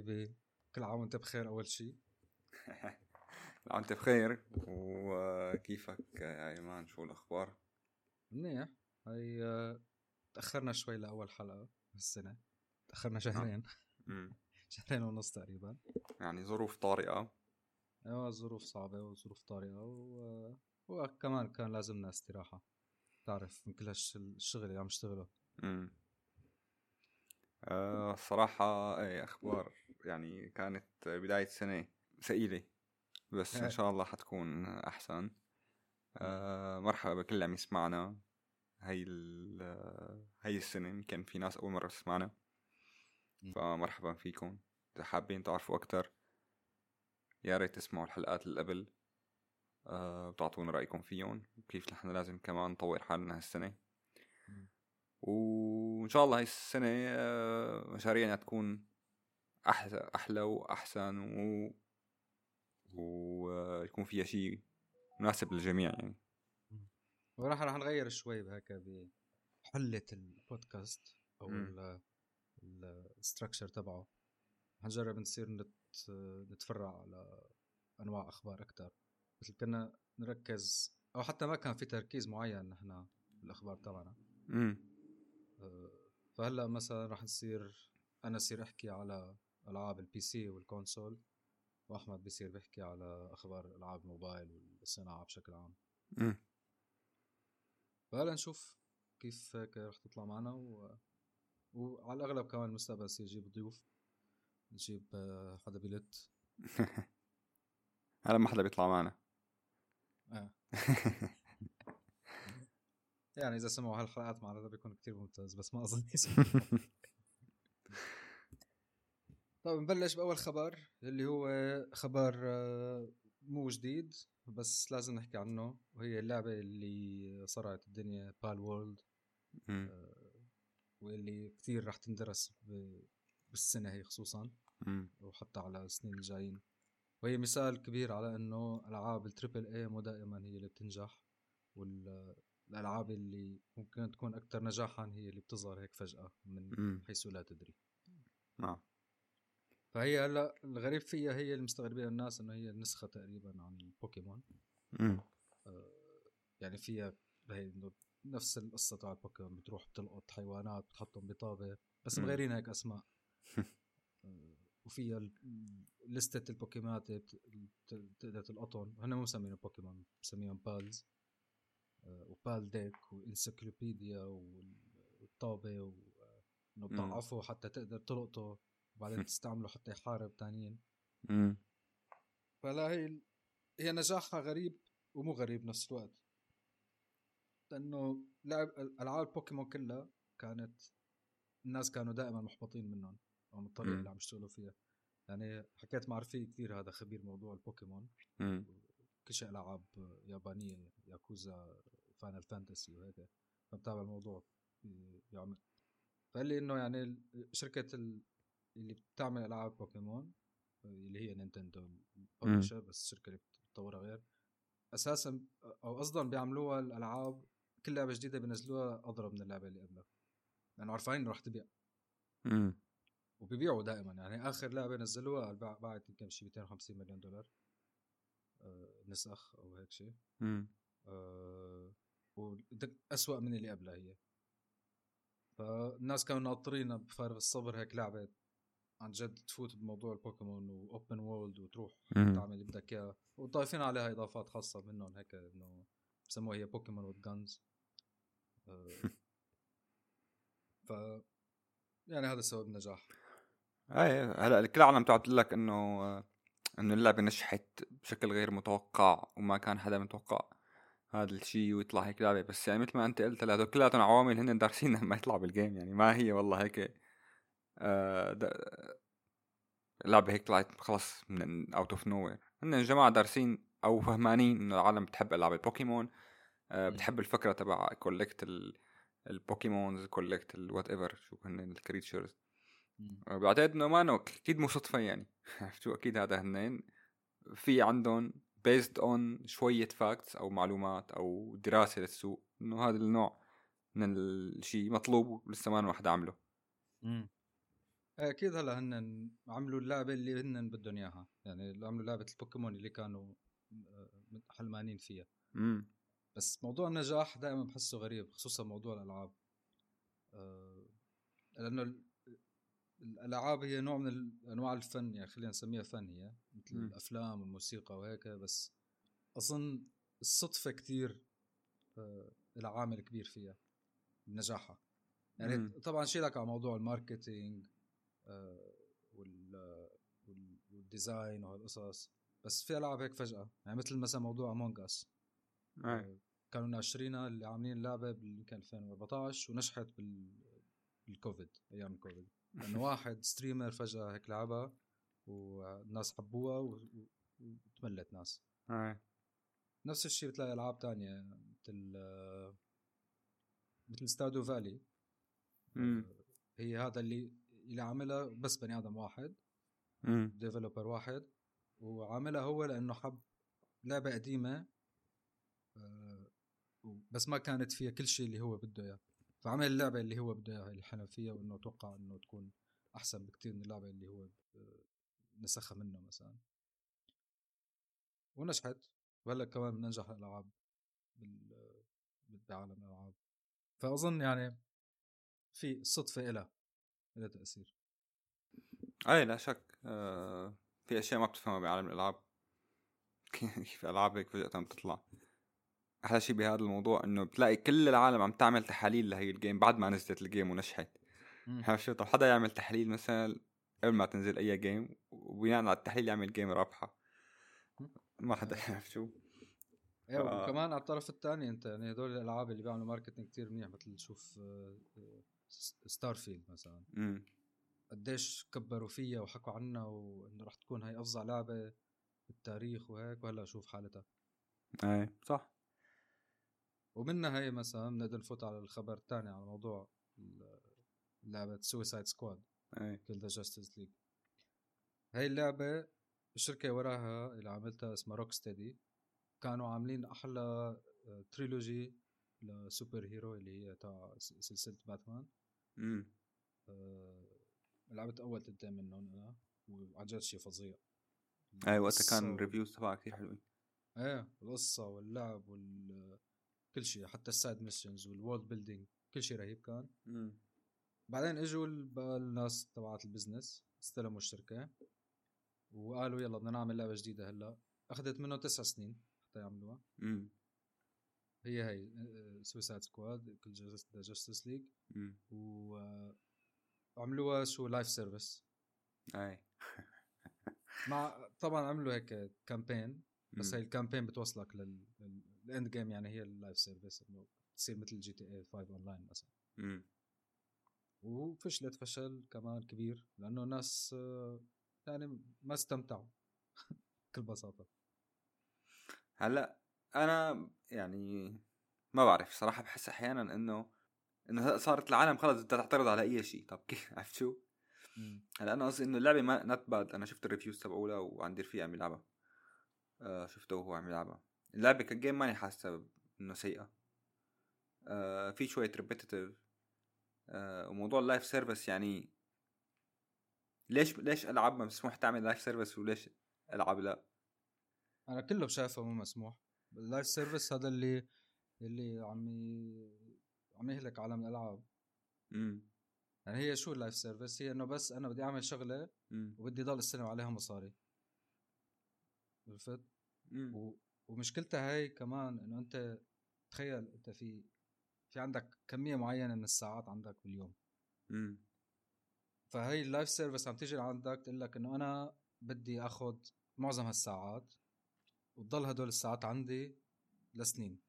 حبيبي. كل عام وانت بخير أول شيء انت بخير. وكيفك يا إيمان؟ شو الأخبار؟ منيح. هي تأخرنا شوي لأول حلقة هالسنه تأخرنا شهرين. شهرين ونص تقريبا. يعني ظروف طارئة. أيوه ظروف صعبة وظروف طارئة. و... وكمان كان لازمنا استراحة. تعرف من كل الشغل اللي عم اشتغله امم آه الصراحة إيه أخبار يعني كانت بداية سنة ثقيلة بس إن شاء الله حتكون أحسن. آه مرحبا بكل اللي عم يسمعنا هي هي السنة. يمكن في ناس أول مرة تسمعنا. فمرحبا فيكم. إذا حابين تعرفوا أكتر يا ريت تسمعوا الحلقات اللي قبل. وتعطونا رأيكم فيهم وكيف نحن لازم كمان نطور حالنا هالسنة. وإن شاء الله هاي السنة آه مشاريعنا تكون أحلى أحلى وأحسن و ويكون فيها شيء مناسب للجميع يعني. وراح راح نغير شوي بهيك بحلة البودكاست أو الستركشر تبعه. حنجرب نصير نت نتفرع على أنواع أخبار أكثر مثل كنا نركز أو حتى ما كان في تركيز معين نحن بالاخبار تبعنا. امم فهلأ مثلا راح نصير أنا أصير أحكي على ألعاب ال PC وال console وأحمد بيصير بيحكي على أخبار ألعاب الموبايل والصناعة بشكل عام. امم فهلا نشوف كيف هيك رح تطلع معنا و... وعلى الأغلب كمان المستقبل يصير يجيب ضيوف نجيب آه، حدا بيلت هلا ما حدا بيطلع معنا. آه. يعني إذا سمعوا هالحلقات معناتها بيكون كتير ممتاز بس ما أظن طيب نبلش بأول خبر اللي هو خبر آه، مو جديد بس لازم نحكي عنه وهي اللعبة اللي صرعت الدنيا بال وورلد واللي كثير راح تندرس بالسنة هي خصوصا. وحتى على السنين الجايين. وهي مثال كبير على إنه ألعاب ال triple A مو دائما هي اللي بتنجح والالعاب اللي ممكن تكون أكثر نجاحا هي اللي بتظهر هيك فجأة من حيث لا تدري. نعم. فهي هلا الغريب فيها هي المستغربين الناس إنه هي نسخة تقريبا عن بوكيمون. آه يعني فيها هي إنه نفس القصة تاع البوكيمون بتروح بتلقط حيوانات بتحطهم بطابة بس مغيرين هيك أسماء. آه وفيها لستة البوكيمونات بتقدر تلقطهم. هن مو مسمينهم بوكيمون مسميهم Pals. آه و Paldeck و encyclopedia والطابة وانه بتضعفه حتى تقدر تلقطه. وبعدين تستعمله حتى يحارب تانيين. فلا هي هي نجاحها غريب ومو غريب بنفس الوقت. لأنه لعب ألعاب بوكيمون كلها كانت الناس كانوا دائما محبطين منهم أو من الطريقة اللي عم يشتغلوا فيها. يعني حكيت مع رفيق كثير هذا خبير موضوع البوكيمون. كل شيء ألعاب يابانية Yakuza Final Fantasy وهيك. فبتابع الموضوع بعمق فقال لي إنه يعني شركة اللي بتعمل ألعاب بوكيمون اللي هي Nintendo ال publisher بس الشركة اللي بتطورها غير. أساسا أو قصدا بيعملوها الألعاب كل لعبة جديدة بينزلوها أضرب من اللعبة اللي قبلها. لأنه عارفين انه رح تبيع. امم وبيبيعوا دائما. يعني آخر لعبة نزلوها باعت يمكن شي 250 مليون دولار. آه نسخ أو هيك شيء امم آه وأسوأ من اللي قبلها هي. فالناس كانوا ناطرين بفارغ الصبر هيك لعبة عن جد تفوت بموضوع البوكيمون وأوبن وورلد وتروح. تعمل اللي بدك إياه. وضايفين عليها إضافات خاصة منهم هيك إنه بسموها هي Pokémon with guns ف يعني هذا سبب النجاح إيه هلا الكل العالم بتقعد تقول لك إنه إنه اللعبة نجحت بشكل غير متوقع وما كان حدا متوقع هذا الشيء ويطلع هيك لعبة. بس يعني مثل ما أنت قلت هذول كلياتهم عوامل هن دارسين ما يطلع بال game يعني. ما هي والله هيك آه لعبة هيك طلعت خلص من out of nowhere هن الجماعة دارسين أو فهمانين انه العالم بتحب ألعاب البوكيمون آه بتحب الفكرة تبع collect ال Pokémons collect ال whatever شو هن ال creatures بعتقد إنه ما أكيد مو صدفة يعني. شو؟ أكيد هذا هنين. في عندهم based on شوية facts أو معلومات أو دراسة للسوق إنه هذا النوع من الشيء مطلوب ولسه ما واحد عامله أكيد هلأ هن عملوا اللعبة اللي هن بدهم إياها. يعني عملوا لعبة البوكيمون اللي كانوا آه، حلمانين فيها. امم بس موضوع النجاح دائما بحسه غريب خصوصا موضوع الألعاب. آه، لأنه الألعاب هي نوع من أنواع الفن يعني خلينا نسميها فن هي مثل م. الأفلام والموسيقى وهيك. بس أظن الصدفة كثير آه، لها عامل كبير فيها بنجاحها يعني م. طبعا شيلك على موضوع الماركتينج وال design وهالقصص بس في ألعاب هيك فجأة يعني مثل مثلا موضوع Among Us كانوا ناشرينها اللي عاملين اللعبة يمكن 2014 ونجحت بال بالكوفيد أيام الكوفيد لأنه واحد streamer فجأة هيك لعبها والناس حبوها وتملت ناس. نفس الشيء بتلاقي ألعاب تانية مثل مثل Stardew Valley هي هذا اللي اللي عاملها بس بني آدم واحد ديفلوبر واحد وعاملها هو لأنه حب لعبة قديمة آه، بس ما كانت فيها كل شيء اللي هو بده إياه. فعمل اللعبة اللي هو بده إياها اللي حلم فيها وإنه أتوقع إنه تكون أحسن بكثير من اللعبة اللي هو نسخها منه مثلا. ونجحت. وهلأ كمان من انجح الالعاب بعالم الألعاب. فأظن يعني في صدفة إلها إلها تأثير. أي لا شك. آه في أشياء ما بتفهمها بعالم الألعاب. كيف العاب هيك فجأة بتطلع. أحلى شيء بهذا الموضوع إنه بتلاقي كل العالم عم تعمل تحاليل لهي ال game بعد ما نزلت ال game ونجحت. عرفت شو؟ طب حدا يعمل تحليل مثلا قبل ما تنزل أي game وبناء على التحليل يعمل game رابحة. ما حدا يعرف شو. أيوه. وكمان على الطرف الثاني أنت يعني هدول الألعاب اللي بيعملوا marketing كتير منيح مثل تشوف Starfield مثلا قديش كبروا فيها وحكوا عنها وانه رح تكون هاي أفظع لعبة بالتاريخ وهيك وهلا شوف حالتها. إيه صح. ومنها هي مثلا بنقدر نفوت على الخبر الثاني على موضوع لعبة Suicide Squad Kill the Justice League هاي اللعبة الشركة وراها اللي عملتها اسمها Rocksteady كانوا عاملين أحلى trilogy ل superhero اللي هي تاع سلسلة باتمان. امم لعبت أول تنتين منهم أنا وعن جد شيء فظيع. اي وقتها كان ال reviews تبعها كثير حلوين. إيه القصة واللعب وال كل شيء حتى ال side missions وال world building كل شيء رهيب كان. مم. بعدين إجوا الناس تبعات ال business استلموا الشركة وقالوا يلا بدنا نعمل لعبة جديدة هلأ. أخذت منه تسع سنين حتى يعملوها. هي هي Suicide Squad Kill Justice League وعملوها شو live service أي. مع طبعا عملوا هيك campaign بس هي ال campaign بتوصلك لل ال end game يعني هي ال live service إنه تصير مثل GTA 5 اون لاين مثلا وفشلت فشل كمان كبير لأنه الناس يعني ما استمتعوا بكل بساطة. هلأ أنا يعني ما بعرف صراحة بحس أحيانا إنه إنه صارت العالم خلص بدها تعترض على أي شيء. طب كيف؟ عرفت شو؟ هلأ أنا قصدي إنه اللعبة ما not bad أنا شفت ال reviews تبعولها وعندي رفيق عم يلعبها. آه شفته وهو عم يلعبها. اللعبة ك game ماني حاسة إنه سيئة. آه في شوية repetitive آه وموضوع ال live service يعني ليش ليش ألعاب مسموح تعمل live service وليش ألعاب لا؟ أنا كله شايفه مو مسموح. ال live service هذا اللي اللي عم عم يهلك عالم الألعاب. امم يعني هي شو ال live service؟ هي إنه بس أنا بدي أعمل شغلة وبدي ضل استلم عليها مصاري. عرفت؟ ومشكلتها هاي كمان إنه أنت تخيل أنت في في عندك كمية معينة من الساعات عندك باليوم. امم فهي ال live service عم تيجي لعندك تقول لك إنه أنا بدي آخذ معظم هالساعات وتضل هدول الساعات عندي لسنين.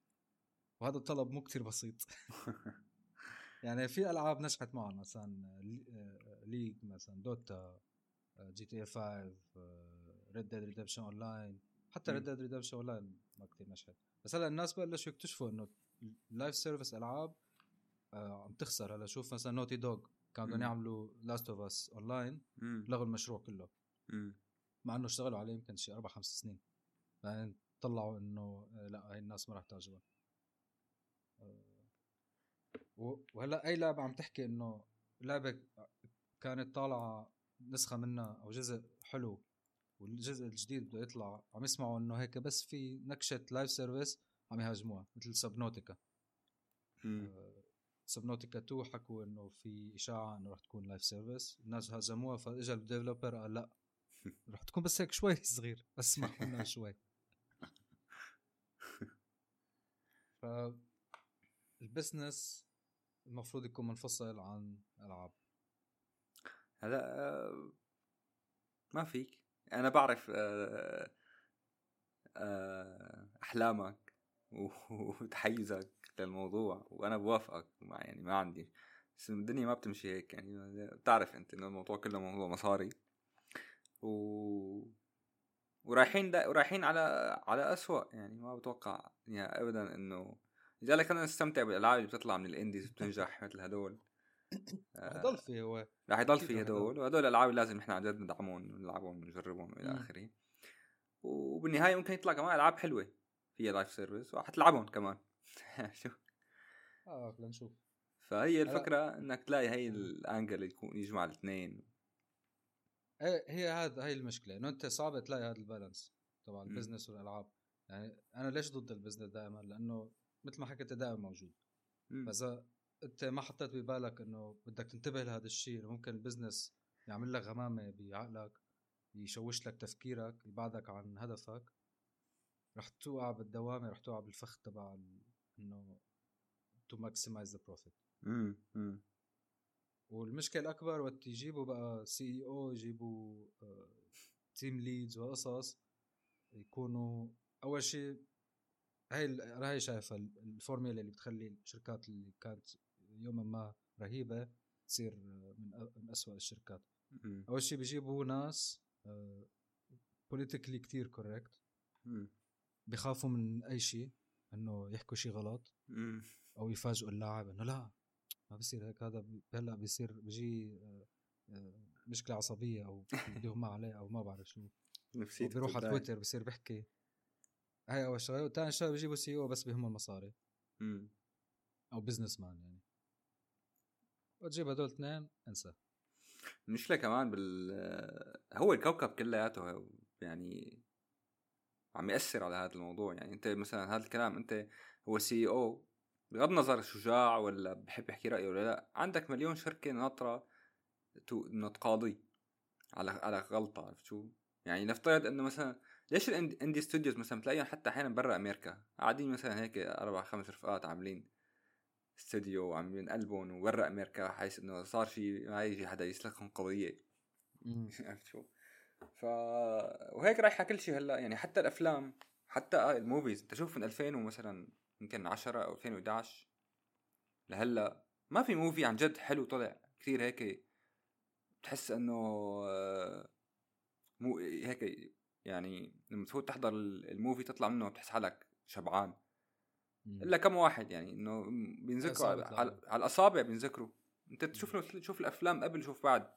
وهذا الطلب مو كتير بسيط. يعني في ألعاب نجحت معهم مثلا League مثلا Dota GTA 5 Red Dead Redemption Online حتى Red Dead Redemption Online ما كثير نجحت. بس هلأ الناس بلشوا يكتشفوا إنه ال live service ألعاب آه عم تخسر. هلأ شوف مثلا Naughty Dog كانوا بدهم يعملوا Last of Us Online لغوا المشروع كله. مع إنه اشتغلوا عليه يمكن شي أربع خمس سنين. بعدين طلعوا إنه آه، لا هاي الناس ما راح تعجبها آه، وهلأ أي لعبة عم تحكي إنه لعبة كانت طالعة نسخة منها أو جزء حلو والجزء الجديد بده يطلع عم يسمعوا إنه هيك بس في نكشة live service عم يهاجموها مثل Subnautica Subnautica 2 حكوا إنه في إشاعة إنه رح تكون live service الناس هاجموها فاجى ال developer قال لا رح تكون بس هيك شوي صغير أسمع منها شوي. ف البزنس المفروض يكون منفصل عن ألعاب. هلا آه، ما فيك. أنا بعرف آه، آه، أحلامك وتحيزك للموضوع وأنا بوافقك ما يعني ما عندي. بس الدنيا ما بتمشي هيك يعني بتعرف أنت إنه الموضوع كله موضوع مصاري. و ورايحين دا... ورايحين على على أسوأ. يعني ما بتوقع يعني ابدا إنه لذلك أنا استمتع بالألعاب اللي بتطلع من ال indies بتنجح مثل هدول. رح يضل في هو. رح يضل في هدول. وهدول الألعاب لازم إحنا عن جد ندعمهم ونلعبهم ونجربهم والى آخره. وبالنهاية ممكن يطلع كمان ألعاب حلوة فيها live service وحتلعبهم كمان. شو؟ آه لنشوف فهي الفكرة إنك تلاقي هي ال angle اللي يكون يجمع الاثنين. هي هذا هي المشكلة إنه أنت صعب تلاقي هذا ال balance تبع ال business والألعاب. يعني أنا ليش ضد ال business دائما؟ لأنه مثل ما حكيت دائما موجود. فإذا أنت ما حطيت ببالك إنه بدك تنتبه لهذا الشيء ممكن ال business يعمل لك غمامة بعقلك يشوش لك تفكيرك يبعدك عن هدفك رح توقع بالدوامة رح توقع بالفخ تبع إنه to maximize the profit والمشكلة الأكبر وقت يجيبوا بقى CEO يجيبوا team آه، leads وقصص يكونوا أول شيء هاي هاي شايفها الفورميلا اللي بتخلي الشركات اللي كانت يوما ما رهيبة تصير من من اسوء الشركات. أول شيء بيجيبوا ناس politically كتير correct بخافوا من أي شيء إنه يحكوا شيء غلط. أو يفاجئوا اللاعب إنه لا ما بصير هيك هذا هلأ بيصير بيجي آه، آه، مشكلة عصبية أو بده ما عليه أو ما بعرف شو. نفسيته بيروح على تويتر بصير بيحكي. هاي أول شغلة. وثاني شغلة بيجيبوا CEO بس بهمه المصاري. أو businessman يعني. وتجيب هدول اثنين انسى. المشكلة كمان بال هو الكوكب كلياته يعني عم يأثر على هذا الموضوع. يعني أنت مثلا هذا الكلام أنت هو CEO بغض النظر شجاع ولا بحب يحكي رأيه ولا لأ عندك مليون شركة ناطرة انه تقاضي على على غلطة عرفت شو؟ يعني نفترض إنه مثلا ليش ال indie studios مثلا بتلاقيهم حتى أحيانا برا أمريكا؟ قاعدين مثلا هيك أربع خمس رفقات عاملين استوديو وعم ينقلبون وبرا أمريكا حيث إنه صار في ما يجي حدا يسلكهم قضية. عرفت شو؟ ف وهيك رايحة كل شيء هلأ. يعني حتى الأفلام حتى ال movies. أنت شوف من 2000 ومثلا يمكن 10 أو 2011 لهلا ما في movie عن جد حلو طلع كثير هيك بتحس إنه آه، مو هيك يعني لما تفوت تحضر ال movie تطلع منه بتحس حالك شبعان. إلا كم واحد يعني إنه بينذكروا على, على, على الأصابع بينذكروا. أنت تشوف تشوف الأفلام قبل شوف بعد.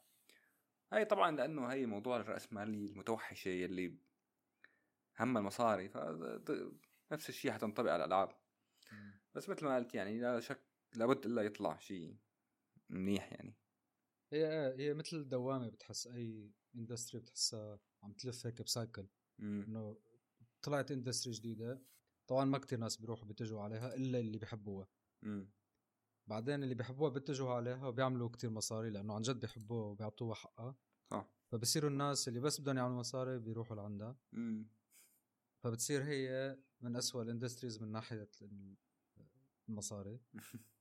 هاي طبعا لأنه هي موضوع الراسماليه المتوحشة يلي هم المصاري ف نفس الشيء حتنطبق على الألعاب. بس مثل ما قلت يعني لا شك لابد إلا يطلع شيء منيح يعني. هي هي مثل دوامة بتحس أي industry بتحسها عم تلف هيك ب cycle إنه طلعت industry جديدة طبعا ما كتير ناس بيروحوا بيتجهوا عليها إلا اللي بيحبوها. بعدين اللي بيحبوها بيتجهوا عليها وبيعملوا كتير مصاري لأنه عن جد بيحبوها وبيعطوها حقها. صح فبصيروا الناس اللي بس بدهم يعملوا مصاري بيروحوا لعندها. فبتصير هي من أسوأ ال industries من ناحية المصاري.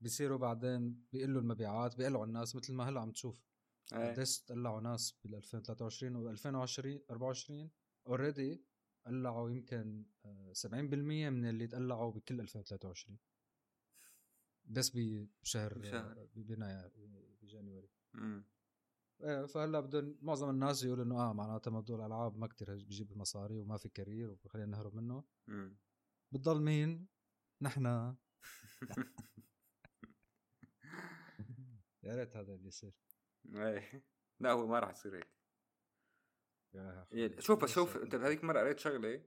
بيصيروا بعدين بيقلوا المبيعات بيقلعوا الناس مثل ما هلا عم تشوف. إيه. قديش طلعوا ناس بال 2023 و 2020 24 already قلعوا يمكن 70% آه، من اللي تقلعوا بكل 2023 بس بشهر بشهر. بيناير بجانيوري إيه فهلا بدهم معظم الناس يقولوا إنه آه معناتها موضوع الألعاب ما كتير بيجيب مصاري وما في كارير وخلينا نهرب منه. بتضل مين؟ نحن. يا ريت هذا اللي يصير. إيه. لا هو ما راح يصير هيك. يعني شوف شوف أنت بهذيك المره قريت شغلة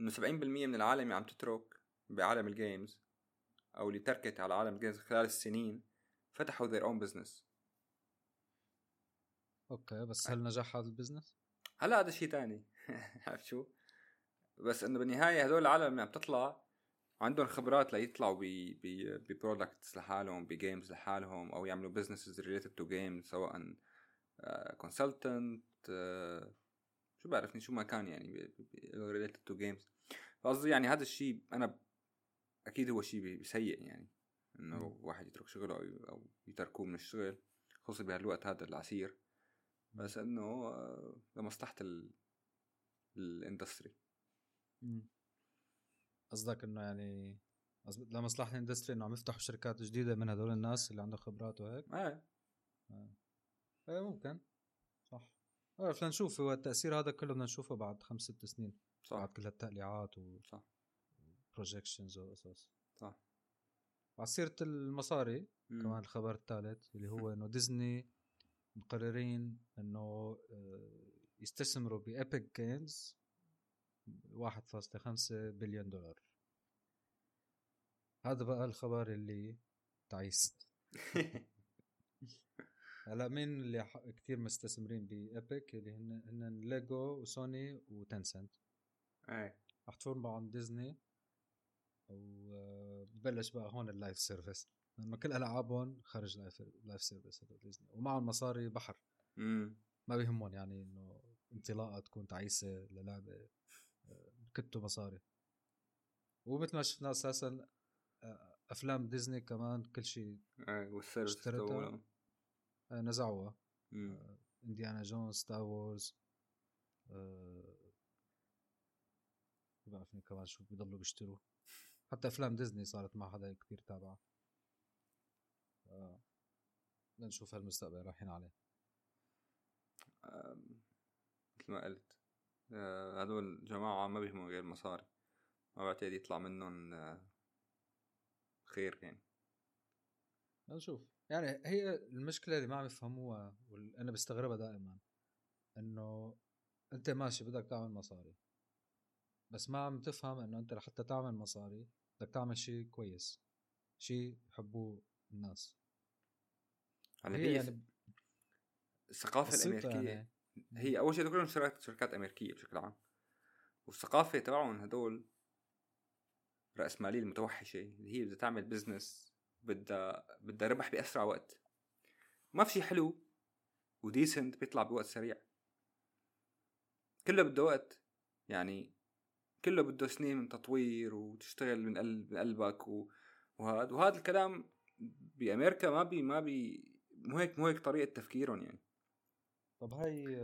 إنه 70% من العالم عم تترك بعالم ال games أو اللي تركت على عالم ال games خلال السنين فتحوا their own business. okay بس هل نجح هذا ال business؟ هلا هذا شيء ثاني عرفت شو؟ بس إنه بالنهاية هدول العالم اللي عم تطلع عندهم خبرات ليطلعوا ب products لحالهم ب games لحالهم أو يعملوا businesses related to games سواء consultant uh, uh, شو بعرفني؟ شو ما كان يعني related to games فقصدي يعني هذا الشيء أنا أكيد هو شيء سيء يعني إنه واحد يترك شغله أو يتركوه من الشغل خصوصا بهالوقت هذا العسير. بس إنه آه، لمصلحة ال industry قصدك إنه يعني لمصلحة ال industry إنه عم يفتحوا شركات جديدة من هدول الناس اللي عندهم خبرات وهيك؟ إيه. آه. إيه ممكن. صح. بدنا نشوف هو التأثير هذا كله بدنا نشوفه بعد خمس ست سنين. صح. بعد كل هالتقليعات و صح. projections وقصص صح. وعلى سيرة المصاري مم. كمان الخبر الثالث اللي هو إنه ديزني مقررين إنه آه، يستثمروا ب Epic Games 1.5 بليون دولار. هذا بقى الخبر اللي تعيس هلا مين اللي كثير مستثمرين بابيك اللي هن هن ليجو وسوني وتنسنت. إيه. رح تفورموا عن ديزني وببلش بقى هون اللايف سيرفيس لأنه كل ألعابهم خارج لايف لايف سيرفيس هذا ديزني ومعهم مصاري بحر. مم. ما بيهمهم يعني إنه انطلاقة تكون تعيسة للعبة. كتوا مصاري. ومثل ما شفنا أساسا أفلام ديزني كمان كل شيء إيه والسيرفيس نزعوها. آه إنديانا جونز ستار وورز آه بعرفني كمان شو بيضلوا بيشتروا. حتى أفلام ديزني صارت ما حدا كثير تابعها. آه. لنشوف هالمستقبل رايحين عليه. مثل ما قلت آه، هدول جماعة ما بيهمهم غير مصاري. ما بعتقد يطلع منهم آه، خير يعني. نشوف يعني هي المشكلة اللي ما عم يفهموها وأنا بستغربها دائما إنه أنت ماشي بدك تعمل مصاري بس ما عم تفهم إنه أنت لحتى تعمل مصاري بدك تعمل شيء كويس شيء يحبوه الناس. هلا هي يعني الثقافة الأمريكية يعني. هي أول شيء كلهم شركات شركات أمريكية بشكل عام. والثقافة تبعهم هدول رأسمالية المتوحشة اللي هي بدها تعمل بزنس بدها بدها ربح بأسرع وقت. ما في شيء حلو وديسنت بيطلع بوقت سريع. كله بده وقت يعني كله بده سنين من تطوير وتشتغل من قلب من قلبك و... وهذا وهذا الكلام بأمريكا ما بي ما بي مو هيك مو هيك طريقة تفكيرهم يعني. طب هاي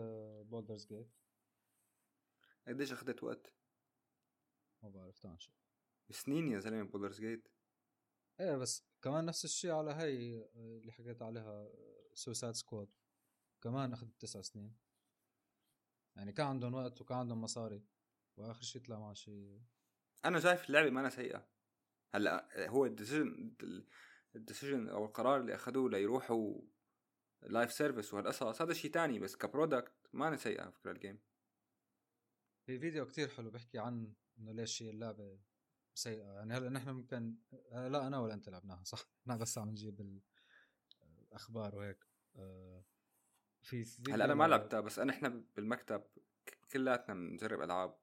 Baldur's Gate قديش أخذت وقت؟ ما بعرف تعال نشوف. سنين يا زلمة Baldur's Gate إيه بس كمان نفس الشيء على هاي آه، اللي حكيت عليها Suicide Squad كمان أخذت تسع سنين. يعني كان عندهم وقت وكان عندهم مصاري وآخر شيء طلع مع شيء. أنا شايف اللعبة ما أنا سيئة. هلأ هو ال decision ال decision أو القرار اللي أخذوه ليروحوا live service وهالقصص هذا شيء تاني بس ك product ما أنا سيئة فكرة ال game في فيديو كتير حلو بيحكي عن إنه ليش هي اللعبة سيئة. يعني هلا نحن ممكن لا أنا ولا أنت لعبناها صح؟ إحنا بس عم نجيب الأخبار وهيك. آه، في هلأ أنا ما لعبتها بس أنا إحنا بالمكتب كلياتنا بنجرب ألعاب.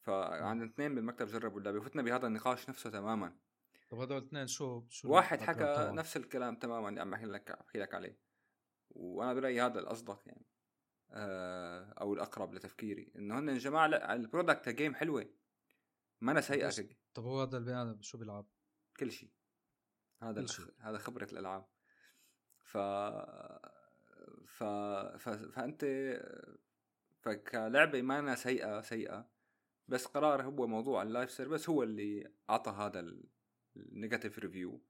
فعندنا اثنين بالمكتب جربوا اللعبة وفتنا بهذا النقاش نفسه تماما. طب هدول الاثنين شو شو واحد حكى نفس الكلام تماما اللي عم بحكي لك احكي لك عليه. وأنا برأيي هذا الأصدق يعني آه، أو الأقرب لتفكيري. إنه هن الجماعه لا ال product game حلوة. ما أنا سيئة طب هو هذا البني آدم شو بيلعب؟ كل شيء. هذا كل شيء. هذا خبرة الألعاب. ف ف, ف... فأنت فكلعبة ما أنا سيئة سيئة. بس قرار هو موضوع ال live service هو اللي أعطى هذا ال negative review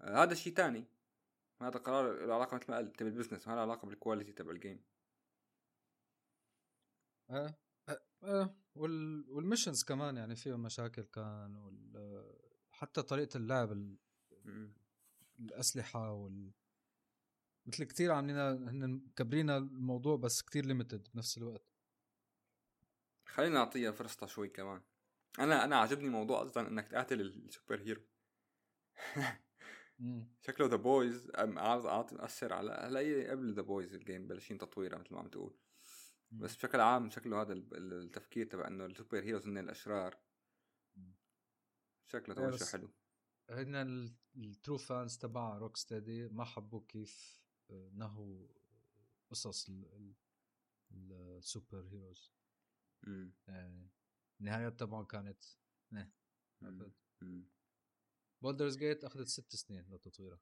هذا شيء تاني. هذا قرار له علاقه مثل ما قلت بال business ما له علاقة بال quality تبع ال game آه آه وال... وال missions كمان يعني فيهم مشاكل كان وال... حتى طريقة اللعب ال... الأسلحة وال مثل كثير عاملين هن مكبرين الموضوع بس كثير limited بنفس الوقت. خلينا نعطيها فرصتها شوي كمان. أنا أنا عجبني موضوع أصلا إنك تقاتل ال super hero شكله The Boys عاطي مأثر على هلا قبل The Boys ال game بلشين تطويرها مثل ما عم تقول. بس بشكل عام شكله هذا التفكير تبع إنه ال super heroes هن الأشرار. شكله توجه حلو. هن ال true fans تبع Rocksteady ما حبوا كيف آه، نهوا قصص ال super heroes. يعني النهايات تبعهم كانت نه Baldur's Gate أخذت ست سنين لتطويرها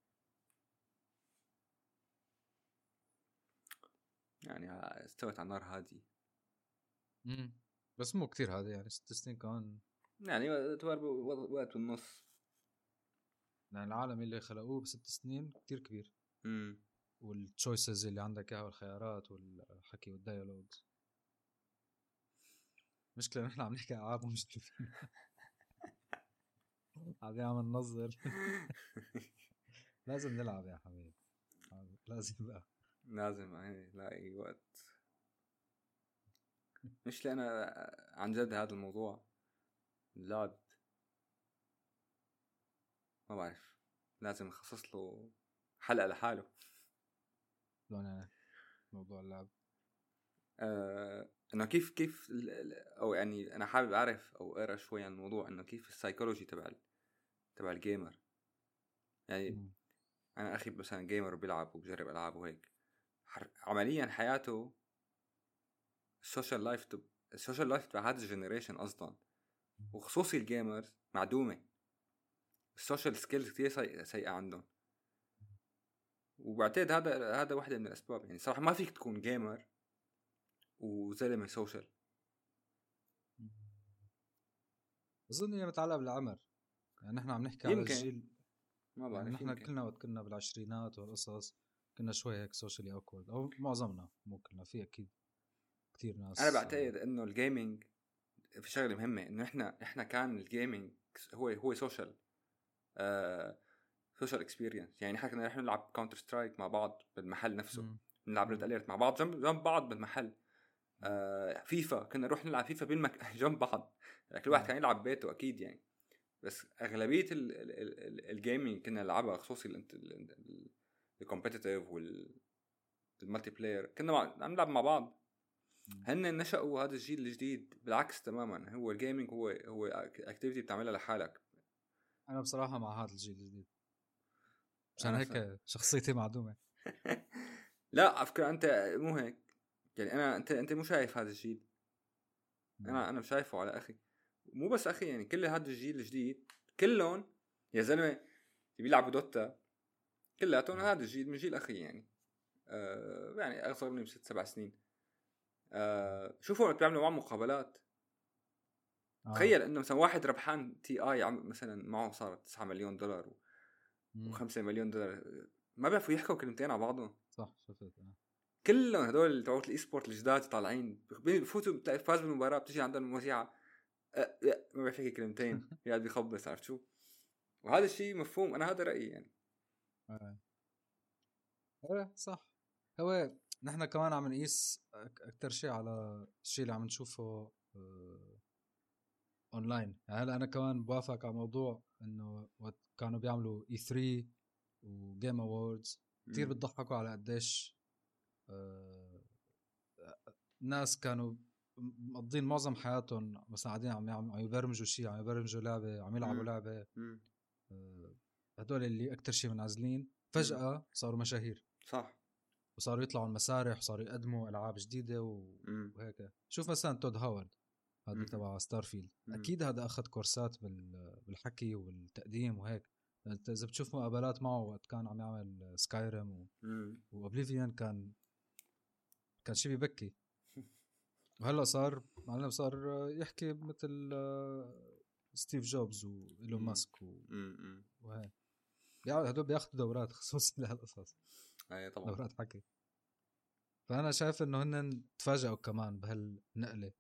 يعني استوت على نار هادي. امم بس مو كثير هذا يعني ست سنين كمان يعني وقت بالنص يعني العالم اللي خلقوه بست سنين كتير كبير. امم والتشويسز اللي عندك إياها والخيارات والحكي والديالوجز مشكلة نحن عم نحكي ألعاب ومش قاعدين عم ننظر لازم نلعب يا حبيبي لازم بقى. لازم يعني لاقي وقت. مش لأنا عن جد هذا الموضوع اللعب ما بعرف. لازم نخصص له حلقة لحاله. شلون موضوع اللعب. آه إنه كيف كيف أو يعني أنا حابب أعرف أو أقرأ شوي عن الموضوع إنه كيف السايكولوجي تبع تبع ال gamer. يعني م. أنا أخي مثلا gamer وبيلعب وبجرب ألعاب وهيك. عمليا حياته ال social life تب... ال social life تبع هذا ال generation أصلا. وخصوصي ال gamers معدومة. ال social skills كثير سيئة عندهم. وبعتقد هذا هذا واحدة من الأسباب. يعني صراحة ما فيك تكون gamer وزلمه social أظن هي متعلقه بالعمر. يعني نحن عم نحكي يمكن. على الجيل. ما بعرف يعني نحن كلنا وقت كنا بالعشرينات والقصص كنا شوي هيك socially awkward أو معظمنا مو كلنا في أكيد كثير ناس. أنا بعتقد إنه ال gaming في شغلة مهمة إنه إحنا إحنا كان ال gaming هو هو social social experience يعني إحنا كنا رح نلعب Counter Strike مع بعض بالمحل نفسه. نلعب Red Alert مع بعض جنب جنب بعض بالمحل. آه فيفا كنا نروح نلعب فيفا بالمك... جنب بعض. كل واحد كان يلعب ببيته أكيد يعني. بس أغلبية ال gaming كنا نلعبها خصوصي ال competitive وال multiplayer كنا عم نلعب مع بعض. هن نشأوا هذا الجيل الجديد بالعكس تماما. هو ال gaming هو هو activity بتعملها لحالك. أنا بصراحة مع هذا الجيل الجديد. عشان هيك شخصيتي معدومة. لا على فكرة أنت مو هيك. يعني أنا أنت أنت مو شايف هذا الجيل؟ أنا أنا شايفه على أخي. مو بس أخي يعني كل هذا الجيل الجديد كلهم يا زلمة اللي بيلعبوا دوتا. كلياتهم هذا الجيل من جيل أخي يعني. آه يعني أصغر مني بست سبع سنين. آه شوفوا بيعملوا معهم مقابلات. آه. تخيل إنه مثلا واحد ربحان تي آي مثلا معه صارت 9 مليون دولار و5 مليون دولار. ما بيعرفوا يحكوا كلمتين على بعضهم. صح شفت. كلهم هدول تبعت ال esport الجداد طالعين. بفوتوا بتلاقي فاز بالمباراة بتجي عندهم المذيعه أه ما بيعرف يحكي كلمتين. قاعد بيخبص عرفت شو؟ وهذا الشيء مفهوم. أنا هذا رأيي يعني. إيه إيه صح. هو نحن كمان عم نقيس أكثر شيء على الشيء اللي عم نشوفه آه، اونلاين يعني هلأ أنا كمان بوافق على موضوع إنه وقت كانوا بيعملوا E3 و Game Awards كثير بتضحكوا على قديش ناس كانوا مقضين معظم حياتهم مثلا قاعدين عم عم يبرمجوا شيء عم يبرمجوا لعبة عم يلعبوا لعبة. آه هدول اللي أكثر شيء منعزلين. فجأة صاروا مشاهير. صح. وصاروا يطلعوا المسارح وصاروا يقدموا ألعاب جديدة وهيك. شوف مثلا تود هاورد هذا تبع Starfield أكيد هذا أخذ كورسات بالحكي والتقديم وهيك. إذا بتشوف مقابلات معه وقت كان عم يعمل Skyrim و... و Oblivion كان كان شيء ببكي وهلأ صار معلم صار يحكي مثل ستيف جوبز وإيلون ماسك و... وهيك هدول بياخذوا دورات خصوصي لهالقصص أي طبعا. دورات حكي. فأنا شايف إنه هن تفاجئوا كمان بهالنقلة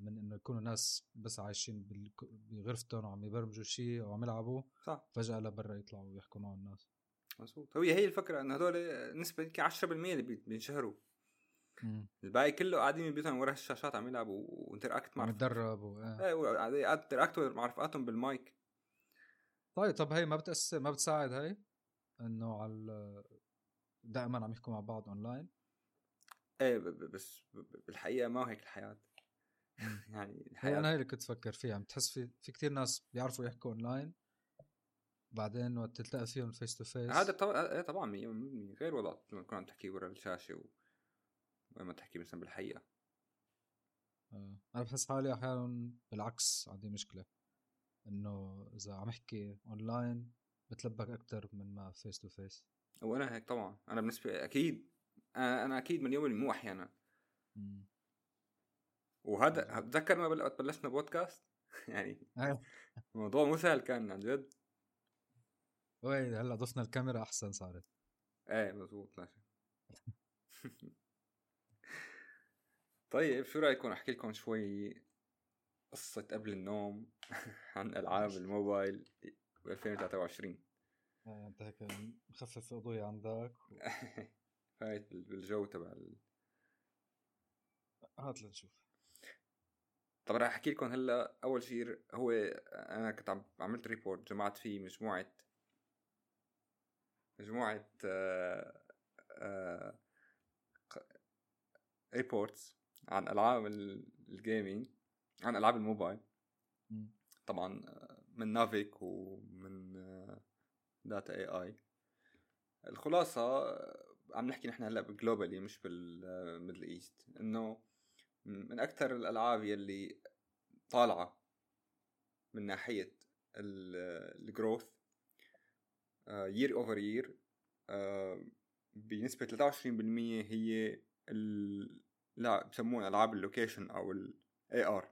من إنه يكونوا ناس بس عايشين بغرفتهم وعم يبرمجوا شيء أو عم يلعبوا. صح. فجأة لبرا يطلعوا ويحكوا معهم الناس. مظبوط. هي هي الفكرة إنه هدول نسبة يمكن 10% اللي بينشهروا. الباقي كله قاعدين ببيوتهم ورا الشاشات عم يلعبوا و interact مع عم يتدرب و... إيه interact مع رفقاتهم بالمايك. طيب طب هي ما بتأثر ما بتساعد هي؟ إنه على دائما عم يحكوا مع بعض اونلاين إيه بس بالحقيقة ما هيك الحياة. يعني الحياة أنا هي اللي كنت أفكر فيها عم تحس في في كثير ناس بيعرفوا يحكوا اونلاين بعدين وقت تلتقى فيهم face to face هذا طبعا إيه طبعا غير وضع لما تكون عم تحكي ورا الشاشة و... ولما تحكي مثلا بالحقيقة. آه. أنا بحس حالي أحيانا بالعكس عندي مشكلة. إنه إذا عم أحكي اونلاين بتلبك أكثر من ما face to face وأنا هيك طبعا. أنا بالنسبة أكيد. أنا أكيد من يوم مو أحيانا. وهذا بتذكر ما بلشنا بودكاست؟ يعني الموضوع مو سهل كان عن جد. وين هلأ ضفنا الكاميرا أحسن صارت. إيه مزبوط ماشي. طيب شو رايكم أحكي لكم شوي قصة قبل النوم عن ألعاب الموبايل ب 2023 آه، أنت هيك مخفف اضوية عندك فايت بالجو تبع ال... هات لنشوف. طب راح أحكي لكم هلأ أول شيء هو أنا كنت عم عملت report جمعت فيه مجموعة مجموعة آه آه reports عن ألعاب ال gaming عن ألعاب الموبايل. طبعا آه، من نافيك ومن data.ai. الخلاصة آه، عم نحكي نحن هلأ globally مش بال Middle East إنه من أكثر الألعاب يلي طالعة من ناحية ال growth year over year بنسبة 23% هي لا بسموها ألعاب ال location أو ال AR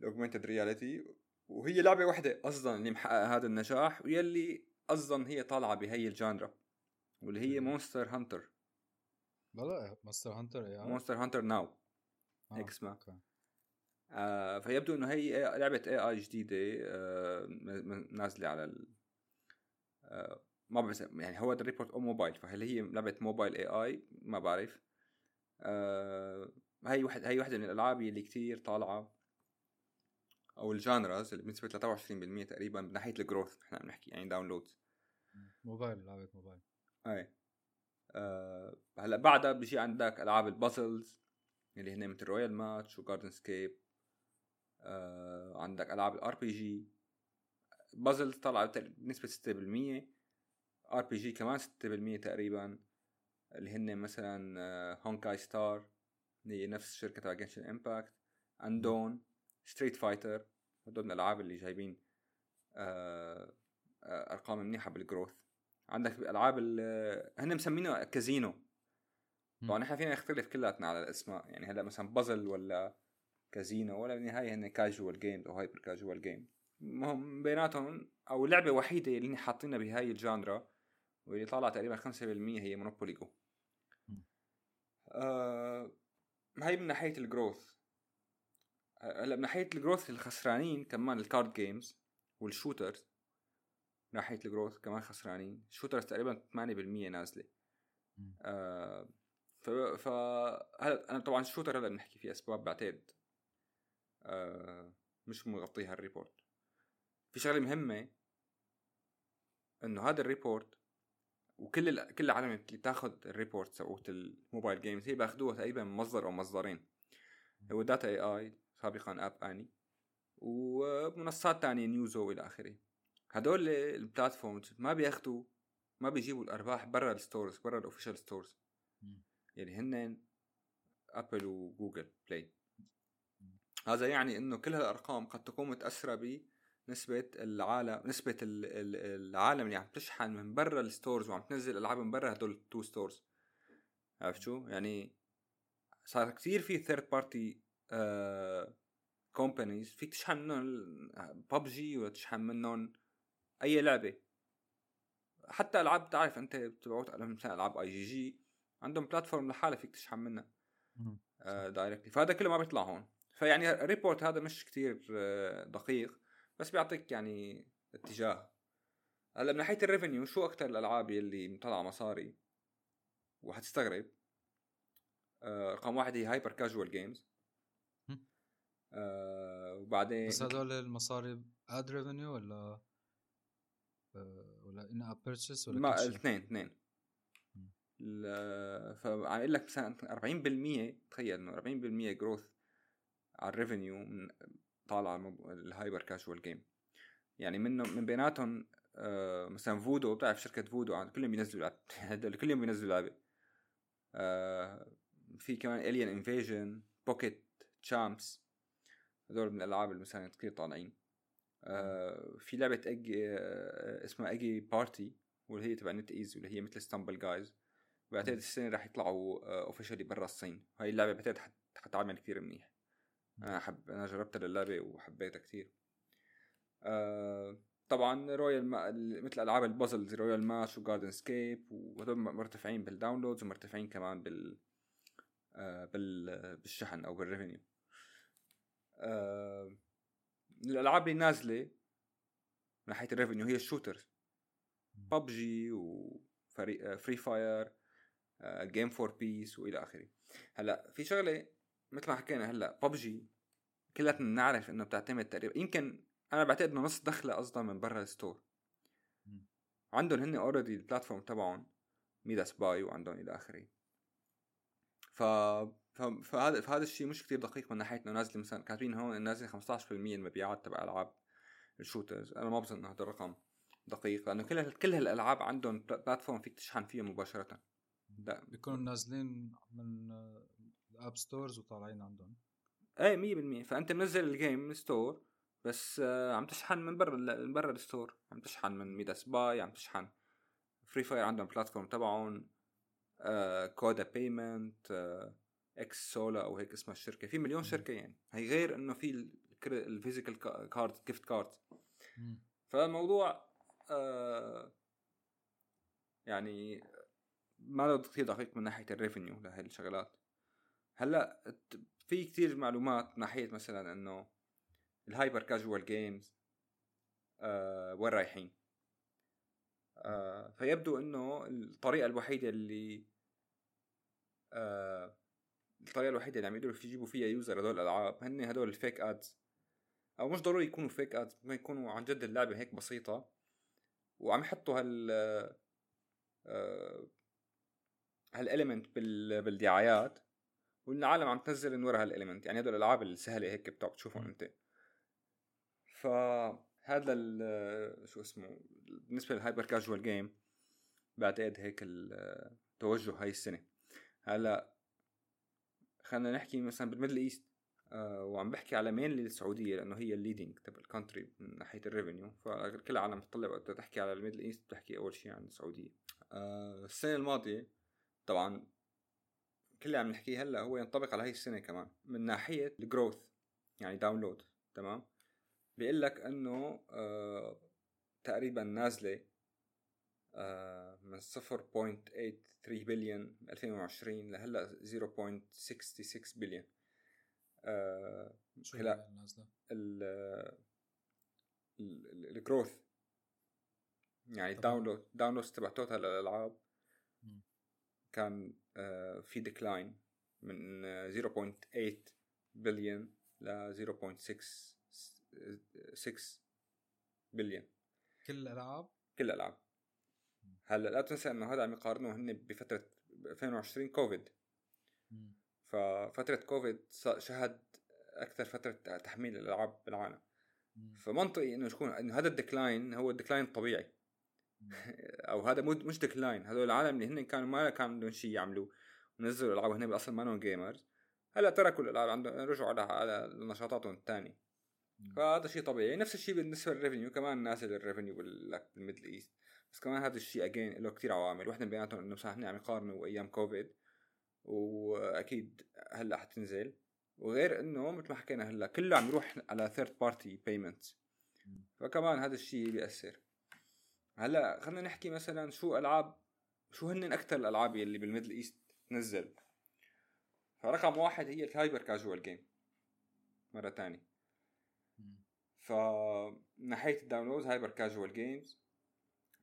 ال augmented reality وهي لعبة واحدة أصلا اللي محققة هذا النجاح ويلي أصلا هي طالعة بهي ال genre واللي هي Monster Hunter لا Monster Hunter اي Monster Hunter Now هيك اسمها آه فيبدو إنه هي لعبة AR جديدة آه نازلة على ال آه ما بعرف يعني هو ال report أو موبايل فهل هي لعبة موبايل AR ما بعرف. آه هي واحد هي واحدة من الألعاب اللي كتير طالعة. أو ال genres اللي بنسبة 23% تقريبا من ناحية ال growth نحن عم نحكي يعني downloads موبايل لعبة موبايل. اي آه هلأ بعدها بيجي عندك ألعاب ال puzzles اللي هن مثل Royal Match و Gardenscapes آه عندك ألعاب ال RPG puzzles طلعت بنسبه 6% RPG كمان 6% تقريبا. اللي هن مثلا Honkai Star اللي هي نفس الشركة تبع Genshin Impact اندون Street Fighter هدول من الألعاب اللي جايبين آه آه أرقام منيحة بال growth عندك الألعاب هن مسمينه كازينو. طبعا نحن فينا نختلف كلياتنا على الأسماء. يعني هلا مثلا بازل ولا كازينو ولا بالنهاية هن casual games أو hyper casual game المهم بيناتهم أو اللعبه الوحيده اللي حاطينها بهاي ال genre واللي طالعة تقريبا 5% هي Monopoly Go آه هاي من ناحية ال growth هلا من ناحية ال growth الخسرانين كمان ال card games وال shooters من ناحية ال growth كمان خسرانين. ال shooters تقريبا 8% نازلة. آه ف ف هلا أنا طبعا ال shooter هلا بنحكي فيه أسباب بعتقد. آه مش مغطيها ال report في شغلة مهمة إنه هذا ال report وكل ال... كل العالم اللي بتاخذ ال report تبعت ال mobile games هي باخذوها تقريبا من مصدر أو مصدرين. هو data.ai سابقا App Annie ومنصات تانية Newzoo إلى آخره. هدول ال platforms ما بياخذوا ما بيجيبوا الأرباح برا ال stores برا ال official stores يعني هن Apple و Google Play هذا يعني إنه كل هالأرقام قد تكون متأثرة بنسبه العالم نسبة العالم اللي عم تشحن من برا ال stores وعم تنزل ألعاب من برا هدول ال two stores عرفت شو؟ يعني صار كثير في third party companies فيك تشحن منهم ببجي ولا تشحن منهم أي لعبة. حتى ألعاب بتعرف أنت بتبعوت مثلا ألعاب IGG عندهم platform لحالها فيك تشحن منها. آه directly فهذا كله ما بيطلع هون. فيعني ال report هذا مش كتير آه دقيق. بس بيعطيك يعني اتجاه. هلأ من ناحية ال revenue شو أكثر الألعاب يلي مطلعة مصاري وحتستغرب؟ آه رقم واحد هي hyper casual games وبعدين بس هدول المصاري ad revenue ولا آه، ولا in-app purchase ولا ما الاثنين اثنين فعم أقول لك مثلا 40% تخيل إنه 40% growth على ال revenue من طالع ال hyper casual game. يعني منه من بيناتهم آه مثلا فودو بتعرف شركة فودو؟ كلهم بينزلوا لعبه كل يوم بينزلوا لعبة. آه في كمان Alien Invasion Pocket Champs هذول من الألعاب اللي مثلا كثير طالعين. آه في لعبة Eggy آه اسمها Eggy Party واللي هي تبع NetEase واللي هي مثل Stumble Guys بعتقد السنة راح يطلعوا officially برا الصين. هاي اللعبة بعتقد حتعمل كثير منيح. أنا حب أنا جربت اللعبة وحبيتها كثير آه طبعا Royal Ma... مثل ألعاب ال puzzles Royal Match و Gardenscapes وهذول مرتفعين بال downloads ومرتفعين كمان بال آه بال بالشحن أو بال revenue آه الألعاب اللي نازلة من ناحية ال revenue هي ال shooters PUBG و Free Free Fire Game for Peace والى آخره. هلأ في شغلة مثل ما حكينا هلأ ببجي كلياتنا نعرف إنه بتعتمد تقريبا يمكن أنا بعتقد إنه نص دخلة أصلا من برا ال store. عندهم هن already ال platform تبعهم Midasbuy وعندهم إلى آخره. ف فهذا فهذا الشيء مش كتير دقيق من ناحيه انه نازلة مثلا كاتبين هون نازلة 15% المبيعات تبع ألعاب ال shooters. أنا ما بظن انه هذا الرقم دقيق لأنه كل كل هالألعاب عندهم platform فيك تشحن فيها مباشرة. لا بيكونوا نازلين من ال app stores وطالعين عندهم. إيه 100% فأنت منزل ال game من store بس آه، عم تشحن من برا من برا ال store عم تشحن من Midasbuy عم تشحن. Free Fire عندهم platform تبعهم آه Coda Payment آه Xsolla أو هيك اسمها الشركة. في مليون شركة يعني. هي غير إنه في ال physical card gift card فالموضوع آه يعني ما له كثير دقيق من ناحية ال revenue لهي الشغلات. هلأ في كثير معلومات ناحية مثلا إنه ال hyper casual games آه وين رايحين؟ آه فيبدو إنه الطريقة الوحيدة اللي آه الطريقة الوحيدة اللي عم يقدروا يجيبوا فيها user هدول الألعاب هن هدول ال fake ads. أو مش ضروري يكونوا fake ads ممكن يكونوا عن جد اللعبة هيك بسيطة. وعم يحطوا هال آه هال element بالدعايات. والعالم عم تنزل من ورا هال element يعني هدول الألعاب السهلة هيك بتشوفهم أنت. فهذا شو اسمه بالنسبة لل hyper casual game بعتقد هيك التوجه هاي السنة. هلأ خلينا نحكي مثلا بال Middle East آه وعم بحكي على مين السعودية لأنه هي ال leading تبع ال country من ناحية ال revenue فكل العالم بتطلع وقت تحكي على ال Middle East بتحكي أول شيء عن السعودية. آه السنة الماضية طبعا كل اللي عم نحكيه هلأ هو ينطبق على هاي السنة كمان من ناحية ال growth يعني download تمام؟ بيقول لك إنه آه تقريبا نازلة آه من 0.83 بليون 2020 لهلأ 0.66 بليون. آه شو هلا نازله؟ ال growth يعني ال download download تبع total الألعاب كان في decline من 0.8 بليون ل 0.6 6 بليون كل الألعاب؟ كل الألعاب. هلأ لا تنسى انه هذا عم يقارنوه هن بفترة 2020 كوفيد ففتره كوفيد شهد أكثر فترة تحميل الألعاب بالعالم. فمنطقي إنه يكون إنه هذا ال decline هو ال decline الطبيعي. أو هذا مش decline هذول العالم اللي هن كانوا ما كان عندهم شيء يعملوا. ونزلوا الالعاب وهن بالاصل ما gamers هلأ تركوا الالعاب عندهم رجعوا على على نشاطاتهم الثانية فهذا شيء طبيعي. نفس الشيء بالنسبة لل revenue كمان نازل ال revenue بال Middle East. بس كمان هذا الشيء again له كثير عوامل. واحدة من بيناتهم إنه صح عم يقارنوا أيام كوفيد وأكيد هلأ حتنزل. وغير إنه مثل ما حكينا هلأ كله عم يروح على third party payment فكمان هذا الشيء بيأثر. هلا خلينا نحكي مثلا شو ألعاب شو هن أكثر الألعاب اللي بال Middle East تنزل. فرقم واحد هي ال hyper casual game. مرة ثانية ف ناحية ال download hyper casual games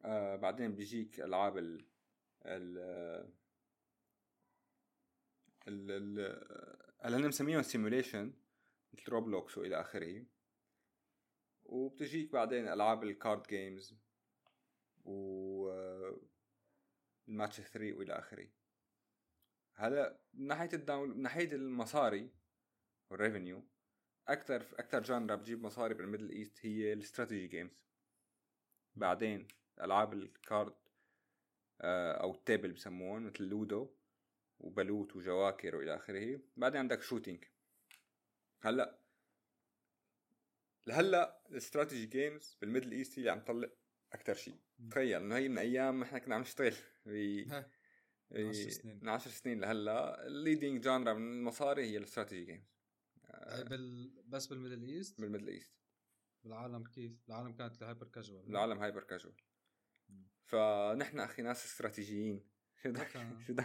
آه بعدين بيجيك ألعاب ال ال ال ال اللي مسميهم simulation مثل Roblox وإلى آخره. وبتجيك بعدين ألعاب ال card games و الماتش 3 وإلى آخره. هلا من ناحية ال down من ناحية المصاري وال revenue أكثر أكثر genre بتجيب مصاري بال Middle East هي ال strategy games بعدين ألعاب ال card آه، أو ال table بسموهم مثل Ludo وبلوت وجواكر وإلى آخره. بعدين عندك shooting هلا لهلا ال strategy games بال Middle East هي اللي عم تطلع أكثر شيء. تخيل إنه هي من أيام إحنا كنا عم نشتغل. ب 10 سنين. من 10 سنين لهلأ ال leading genre من المصاري هي ال strategy games آه بال... بس بال Middle East؟ بال Middle East. بالعالم كيف؟ العالم كانت ال hyper casual العالم hyper casual. فنحن أخي ناس استراتيجيين شو بدك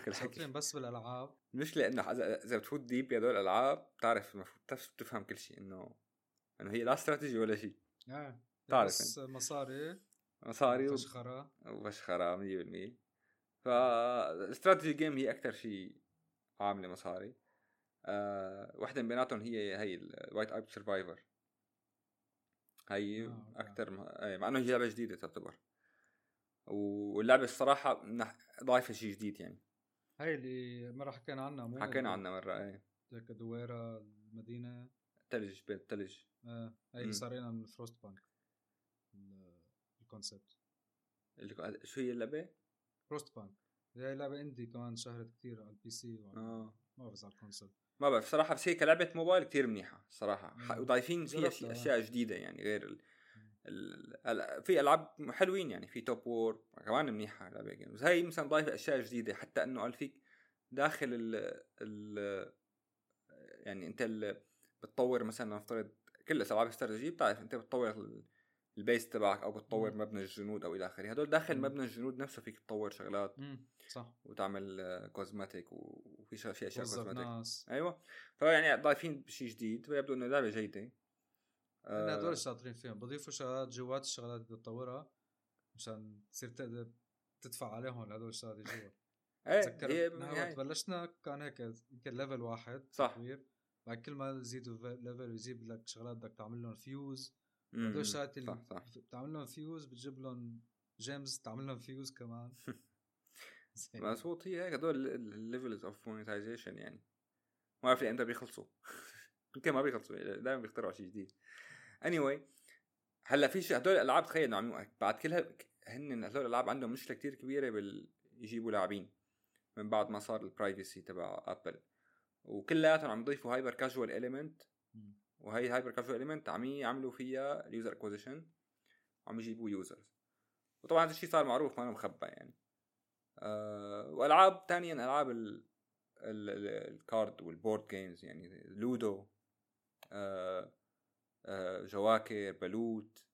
شو الحكي؟ بس بالألعاب. مش لأنه اذا بتفوت deep بهدول الألعاب بتعرف المفروض تفهم كل شيء انه إنه هي لا استراتيجي ولا شيء. آه تعرف بس مصاري. مصاري وفشخره وفشخره 100% فال strategy game هي أكثر شيء عاملة مصاري. أه وحدة من بيناتهم هي هي ال Whiteout Survival هي آه أكثر مع إنه هي لعبه جديدة تعتبر. واللعبة الصراحة ضايفة شيء جديد يعني. هاي اللي مره حكينا عنها مو حكينا عنها مرة إيه. هيك دويرة المدينة. ثلج بيت ثلج آه هاي اللي صارينا من Frostpunk الكونسبت اللي شو هي اللعبة؟ فروست بانك هي لعبة indie كمان شهرت كثير على ال PC آه. ما بعرف على ال console ما بعرف صراحة بس هي كلعبة موبايل كثير منيحة صراحة. وضايفين فيها اشياء جديدة يعني غير ال... ال... في ألعاب حلوين يعني في Top War كمان منيحة لعبة games هي مثلا ضايفة أشياء جديدة حتى إنه قال فيك داخل ال ال يعني أنت ال... بتطور مثلا نفترض كل العاب استراتيجية بتعرف أنت بتطور ال base تبعك أو بتطور مبنى الجنود أو إلى آخره. هدول داخل مبنى الجنود نفسه فيك تطور شغلات صح. وتعمل cosmetic وفي في أشياء cosmetic أيوه. فيعني ضايفين شيء جديد فيبدو إنه لعبة جيدة. آه هدول شاطرين فيهم. بضيفوا شغلات جوات الشغلات اللي بتطورها مشان تصير تقدر تدفع عليهم هدول الشغلات جوا. إيه وقت بلشنا كان هيك يمكن level واحد صح. تطوير. بعد كل ما يزيدوا level يجيب لك شغلات بدك تعمل لهم فيوز هدول الشغلات اللي بتعمل لهم فيوز بتجيب لهم gems تعمل لهم فيوز كمان. مزبوط هي هيك هدول ال levels of monetization يعني. ما بعرف إمتى بيخلصوا. يمكن ما بيخلصوا دائما بيخترعوا شيء جديد. anyway, هلأ في شيء هدول الألعاب تخيل إنه بعد كل هن هدول الألعاب عندهم مشكلة كتير كبيرة بال يجيبوا لاعبين. من بعد ما صار ال privacy تبع Apple وكلياتهم عم يضيفوا hyper casual element وهي hyper casual element عم يعملوا فيها ال user acquisition وعم يجيبوا users وطبعا هذا الشيء صار معروف ما مخبى يعني. أه وألعاب ثانيا ألعاب ال الـ card وال board games يعني لودو أه أه جواكر بلوت.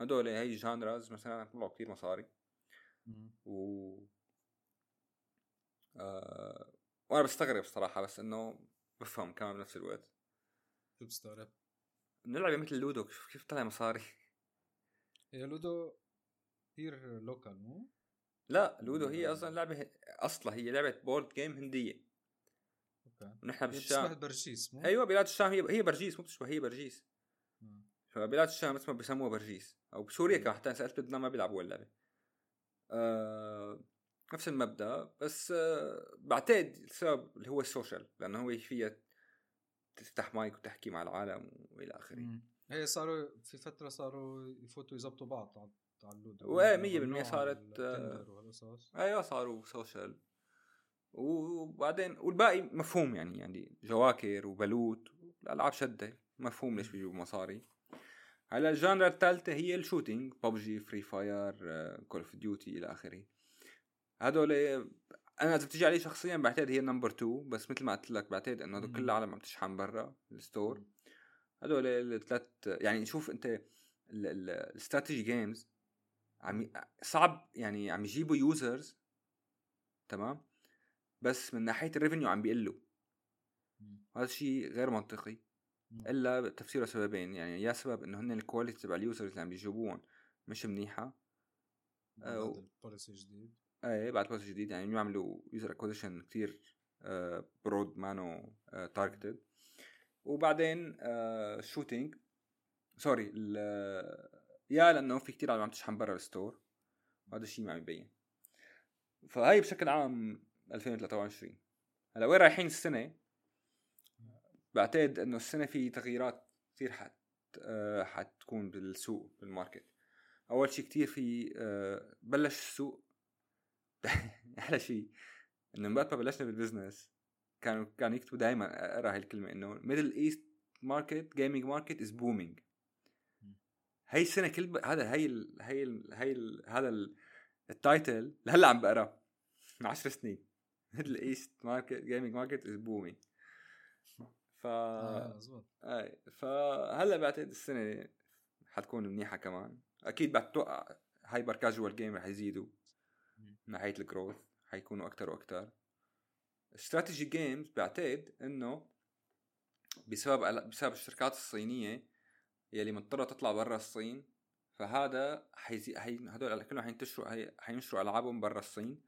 هدول هي genres مثلا طلعوا كثير مصاري. و آه وأنا بستغرب صراحة بس إنه بفهم كمان بنفس الوقت. شو بتستغرب؟ نلعب مثل لودو كيف طلع مصاري؟ هي لودو كثير local مو؟ لا لودو هي أصلا لعبة أصلا هي لعبة board game هندية. okay. ونحن بالشام. بتشبه برجيس مو؟ أيوه بلاد الشام هي هي برجيس مو بتشبه هي برجيس. فبلاد الشام اسمها بسموها برجيس. أو بسوريا كمان حتى سألت لبنان ما بيلعبوا اللعبه آه نفس المبدأ بس آه بعتقد السبب اللي هو ال social لأنه هو فيها تفتح مايك وتحكي مع العالم وإلى آخره. هي صاروا في فترة صاروا يفوتوا يزبطوا بعض على اللودو وايه 100% صارت أيوه صاروا social وبعدين والباقي مفهوم يعني يعني جواكر وبلوت الألعاب شدة مفهوم ليش بيجيبوا مصاري. هلا ال genre الثالثه هي ال shooting PUBG Free Fire Call of Duty إلى آخره. هدول أنا إذا بتجي علي شخصيا بعتقد هي number 2 بس مثل ما قلت لك بعتقد إنه كل العالم عم تشحن برا ال store هدول الثلاث يعني شوف أنت ال strategy games عم صعب يعني عم يجيبوا users تمام؟ بس من ناحية ال revenue عم بيقلوا. هذا الشيء غير منطقي. إلا تفسيره سببين يعني يا سبب إنه هن ال quality تبع ال users اللي عم بيجيبوهم مش منيحة. الجديد إيه بعد policy جديد يعني بيعملوا user acquisition كثير broad مانو targeted وبعدين shooting sorry يا لأنه في كثير عم تشحن برا ال store هذا الشيء ما عم يبين فهي بشكل عام 2023 هلا وين رايحين السنة؟ بعتقد إنه السنة في تغييرات كثير حت آه، حتكون بالسوق بال market أول شيء كثير في آه، بلش السوق أحلى شيء. انه بعد ما بلشنا بال business كانوا كانوا يكتبوا دائما أقرأ هاي الكلمة انه Middle East market gaming market is booming هاي السنة كل ب... هذا هي ال... هي ال... هي ال... هذا ال... ال title لهلأ عم بقرأه من 10 سنين. Middle East market gaming market is booming ف آه أي فهلأ بعتقد السنة حتكون منيحة كمان. أكيد بتوقع hyper casual game رح يزيدوا. من ناحية ال growth حيكونوا أكثر وأكثر strategy games بعتقد إنه بسبب بسبب الشركات الصينية يلي مضطرة تطلع برا الصين فهذا حيزي حي... هدول كلهم حينتشروا حي... حينشروا ألعابهم برا الصين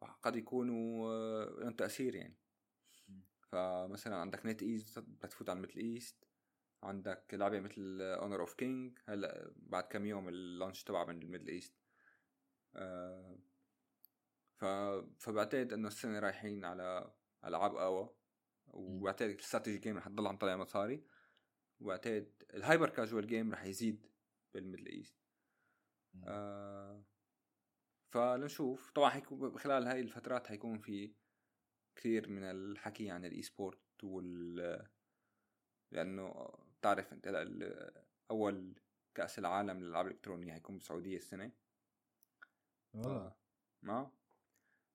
وقد يكونوا آه، لهم تأثير يعني. فمثلا عندك NetEase بتفوت على Middle East عندك لعبة مثل Honor of Kings هلأ بعد كم يوم ال launch تبعها من ال Middle East آه ف... فبعتقد إنه السنة رايحين على ألعاب قوى وبعتقد ال strategy game رح تضل عم طلع مصاري وبعتقد ال hyper casual game رح يزيد بال Middle East آه فلنشوف. طبعا حيكون خلال هاي الفترات حيكون في كثير من الحكي عن ال esport وال لأنه بتعرف أنت أول كأس العالم للألعاب الإلكترونية حيكون بالسعوديه السنة. والله ما؟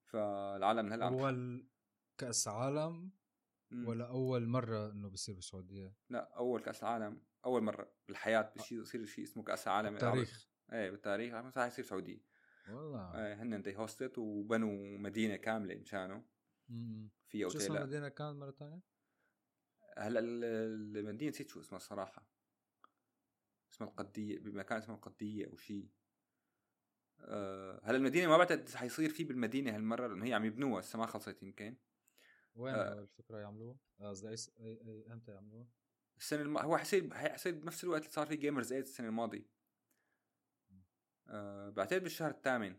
فالعالم هلا أول كأس عالم ولا أول مرة إنه بصير بالسعودية؟ لا أول كأس عالم أول مرة بالحياة بشيء يصير شيء اسمه كأس العالم بالتاريخ. إيه بالتاريخ. راح يصير سعوديه والله. إيه هن دي هوستت وبنوا مدينة كاملة مشانه في اوتيل شو اسم المدينة كانت مرة ثانية؟ هلأ المدينة نسيت شو اسمها الصراحة. اسمها القدية بمكان اسمه القدية أو شيء. أه هلا المدينة ما بعتقد حيصير في بالمدينة هالمرة؟ لأنه هي عم يبنوها لسه ما خلصت يمكن. وين أه. الفكرة يعملوها؟ قصدي أي اي أمتى يعملوها؟ السنة الم... هو حيصير حيصير بنفس الوقت اللي صار في Gamers 8 السنة الماضية. أه بعتقد بالشهر الثامن.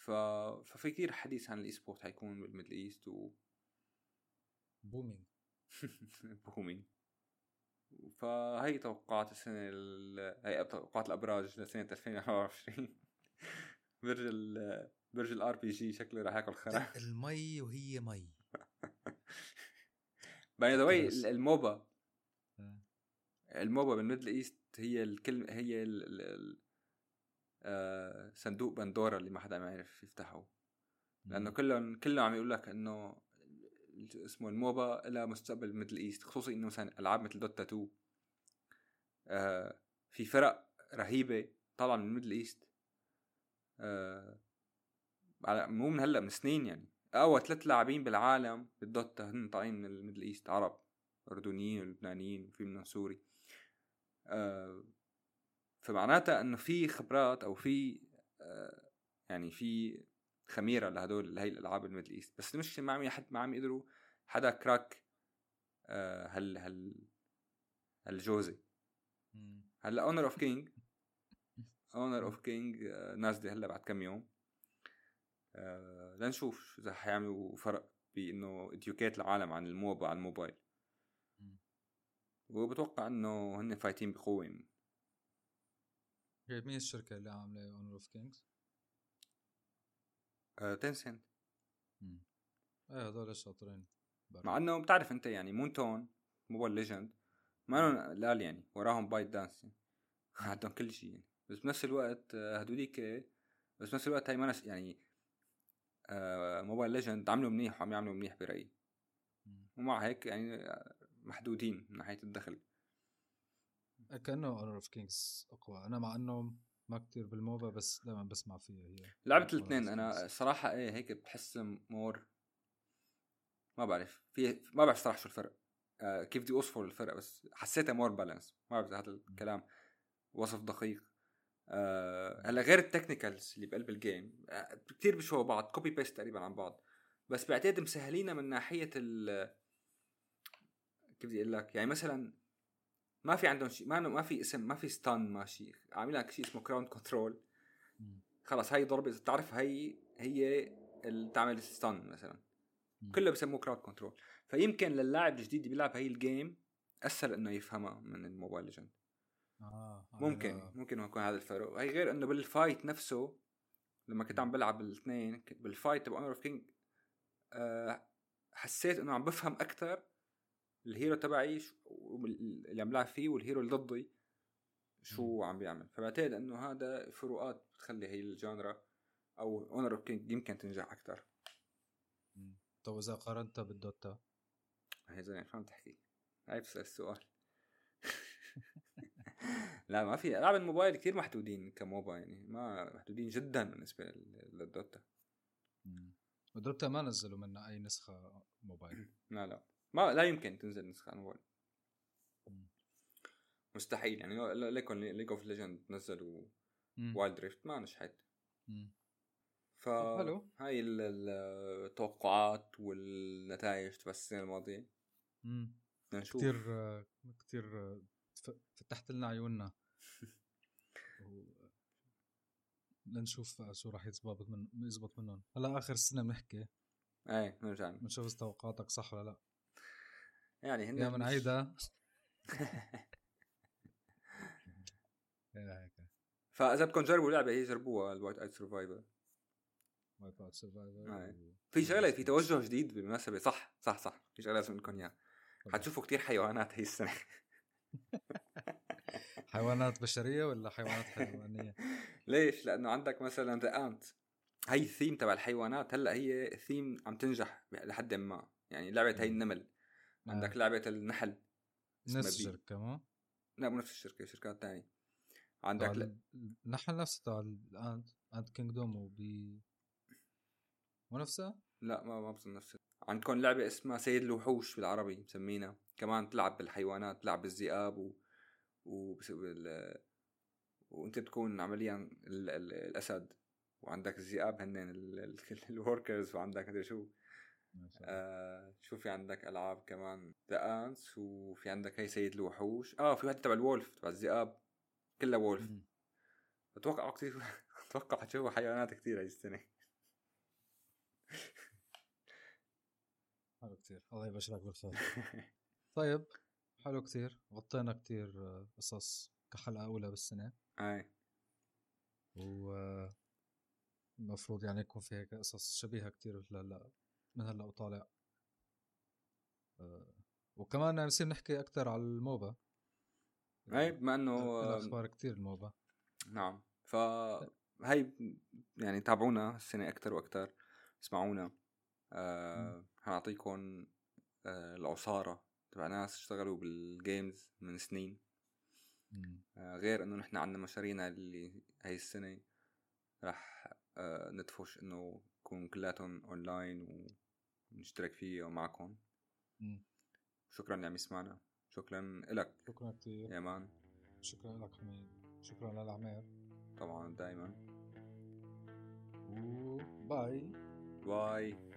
ف... ففي كثير حديث عن ال esport حيكون بال Middle East و booming booming فهي توقعات السنة هي توقعات الأبراج لسنة 2024 برج ال برج ال RPG شكله راح ياكل خرا. ال me وهي me. by the way ال MOBA. آه. ال MOBA بال Middle East هي الكلمة هي ال ال آه صندوق بندورا اللي ما حدا عم يعرف يفتحه. لأنه كلهم كلهم عم يقول لك إنه اسمه ال MOBA لها مستقبل Middle East خصوصي إنه مثلا ألعاب مثل Dota 2 آه في فرق رهيبة طالعه من ال Middle East. آه مو من هلأ من سنين يعني. اقوى ثلاث لاعبين بالعالم بال Dota هن طالعين من ال Middle East عرب أردنيين ولبنانيين وفي منهم سوري. آه فمعناتها إنه في خبرات أو في آه يعني في خميرة لهدول لهي الألعاب ال Middle East. بس المشكلة ما عم حد ما عم يقدروا حدا crack آه هال هال الجوزي هلأ Honor of Kings Honor of Kings نازله هلا بعد كم يوم. آه لنشوف إذا حيعملوا فرق بإنه educate العالم عن ال MOBA عن الموبايل. وبتوقع إنه هن فايتين بقوة. مين الشركة اللي عاملة Honor of Kings؟ Tencent إيه هذول شاطرين مع إنه بتعرف أنت يعني Moonton Mobile Legends ما لهم قلال يعني وراهم ByteDance. عندهم كل شيء يعني. بس بنفس الوقت آه، هدوليك بس بنفس الوقت هاي ما يعني آه Mobile Legends عملوا منيح وعم يعملوا منيح برأيي. ومع هيك يعني آه، محدودين من ناحية الدخل. كأنه Honor of Kings أقوى. أنا مع إنه ما كتير بال MOBA بس دائما بسمع فيها هي. لعبت الاثنين أنا صراحة إيه هيك بحس more ما بعرف. في ما بعرف صراحة شو الفرق. آه كيف بدي أوصفه الفرق بس حسيتها more balance ما بعرف هذا الكلام وصف دقيق. هلا غير ال technicals اللي بقلب ال game آه كثير بيشبهوا بعض copy paste تقريبا عن بعض. بس بعتقد مسهلينها من ناحية ال كيف بدي أقول لك؟ يعني مثلا ما في عندهم شيء ما ما في اسم ما في stun ماشي عامل لك شيء اسمه crowd control خلص هاي ضربة إذا بتعرف هي هي اللي تعمل stun مثلا. كله بسموه crowd control فيمكن للاعب الجديد اللي بيلعب هي ال game اسهل إنه يفهمها من ال Mobile Legends آه ممكن آه. ممكن يكون هذا الفرق. هي غير إنه بال fight نفسه لما كنت عم بلعب الاثنين بال fight تبع Honor of Kings حسيت إنه عم بفهم أكثر ال hero تبعي اللي عم بلعب فيه وال hero اللي ضدي شو عم بيعمل. فبعتقد إنه هذا فروقات بتخلي هي ال genre أو Honor of Kings يمكن تنجح أكثر طب إذا قارنتها بال Dota؟ هي زين شو عم تحكي؟ هاي بس السؤال. لا ما في ألعاب الموبايل كثير محدودين ك MOBA يعني ما محدودين جدا بالنسبة لل Dota. و Dota ما نزلوا منها أي نسخة موبايل. لا لا. ما لا يمكن تنزل نسخة موبايل مستحيل يعني ليكون League of Legends نزلوا Wild Rift ما نجحت ف هاي التوقعات والنتائج تبع السنة الماضية. نشوف. كثير كثير فتحت لنا عيوننا. لنشوف شو راح يزبط من يزبط منهم. هلا آخر السنة بنحكي. إيه نرجع بنشوف توقعاتك صح ولا لا. يعني هن يا من عيدا فإذا بدكم تجربوا لعبه هي جربوها ال Whiteout Survival Whiteout Survival في شغلة في توجه جديد بالمناسبة. صح صح صح. في شغلة لازم لكم إياها. حتشوفوا كثير حيوانات هي السنة. حيوانات بشرية ولا حيوانات حيوانية؟ ليش؟ لأنه عندك مثلا The Ants هي الثيم تبع الحيوانات هلأ هي ثيم عم تنجح لحد ما. يعني لعبة هي النمل. عندك آه. لعبة النحل. نفس الشركة ما؟ لا مو نفس الشركة شركات ثانية عندك ل... النحل نفسه تبع الانت انت كينجدوم وبي مو نفسها؟ لا ما ما بظن نفسها عندكم لعبة اسمها سيد الوحوش بالعربي مسمينها. كمان تلعب بالحيوانات تلعب بالذئاب و... و... بال... وانت بتكون عمليا ال... ال... الأسد. وعندك الذئاب هن ال workers وعندك مدري شو. آه شو في عندك ألعاب كمان؟ The Ants وفي عندك هي سيد الوحوش. آه في واحدة تبع ال wolf تبع الذئاب. كلها wolf أتوقع كثير أتوقع حتشوفوا حيوانات كثير هاي السنة. حلو كثير الله يبشرك بالخير. طيب حلو كثير. غطينا كثير قصص كحلقة أولى بالسنة. أي. و المفروض يعني يكون في هيك قصص شبيهة كثير هلا من هلأ وطالع. آه، وكمان نصير نحكي أكثر على الموبا. أي بما إنه أخبار كثير الموبا. نعم. فهي يعني تابعونا السنة أكثر وأكثر اسمعونا. آه حنعطيكم آه العصارة. تبع ناس اشتغلوا بالجيمز من سنين. آه غير إنه نحن عندنا مشاريعنا اللي هاي السنة راح آه ندفش إنه يكون كلاتهم اونلاين ونشترك فيه معكم. شكرا اللي عم يسمعنا. شكرا لك شكرا كثير يا مان. شكرا لك حميد. شكرا للعمير. طبعا دائما و bye bye.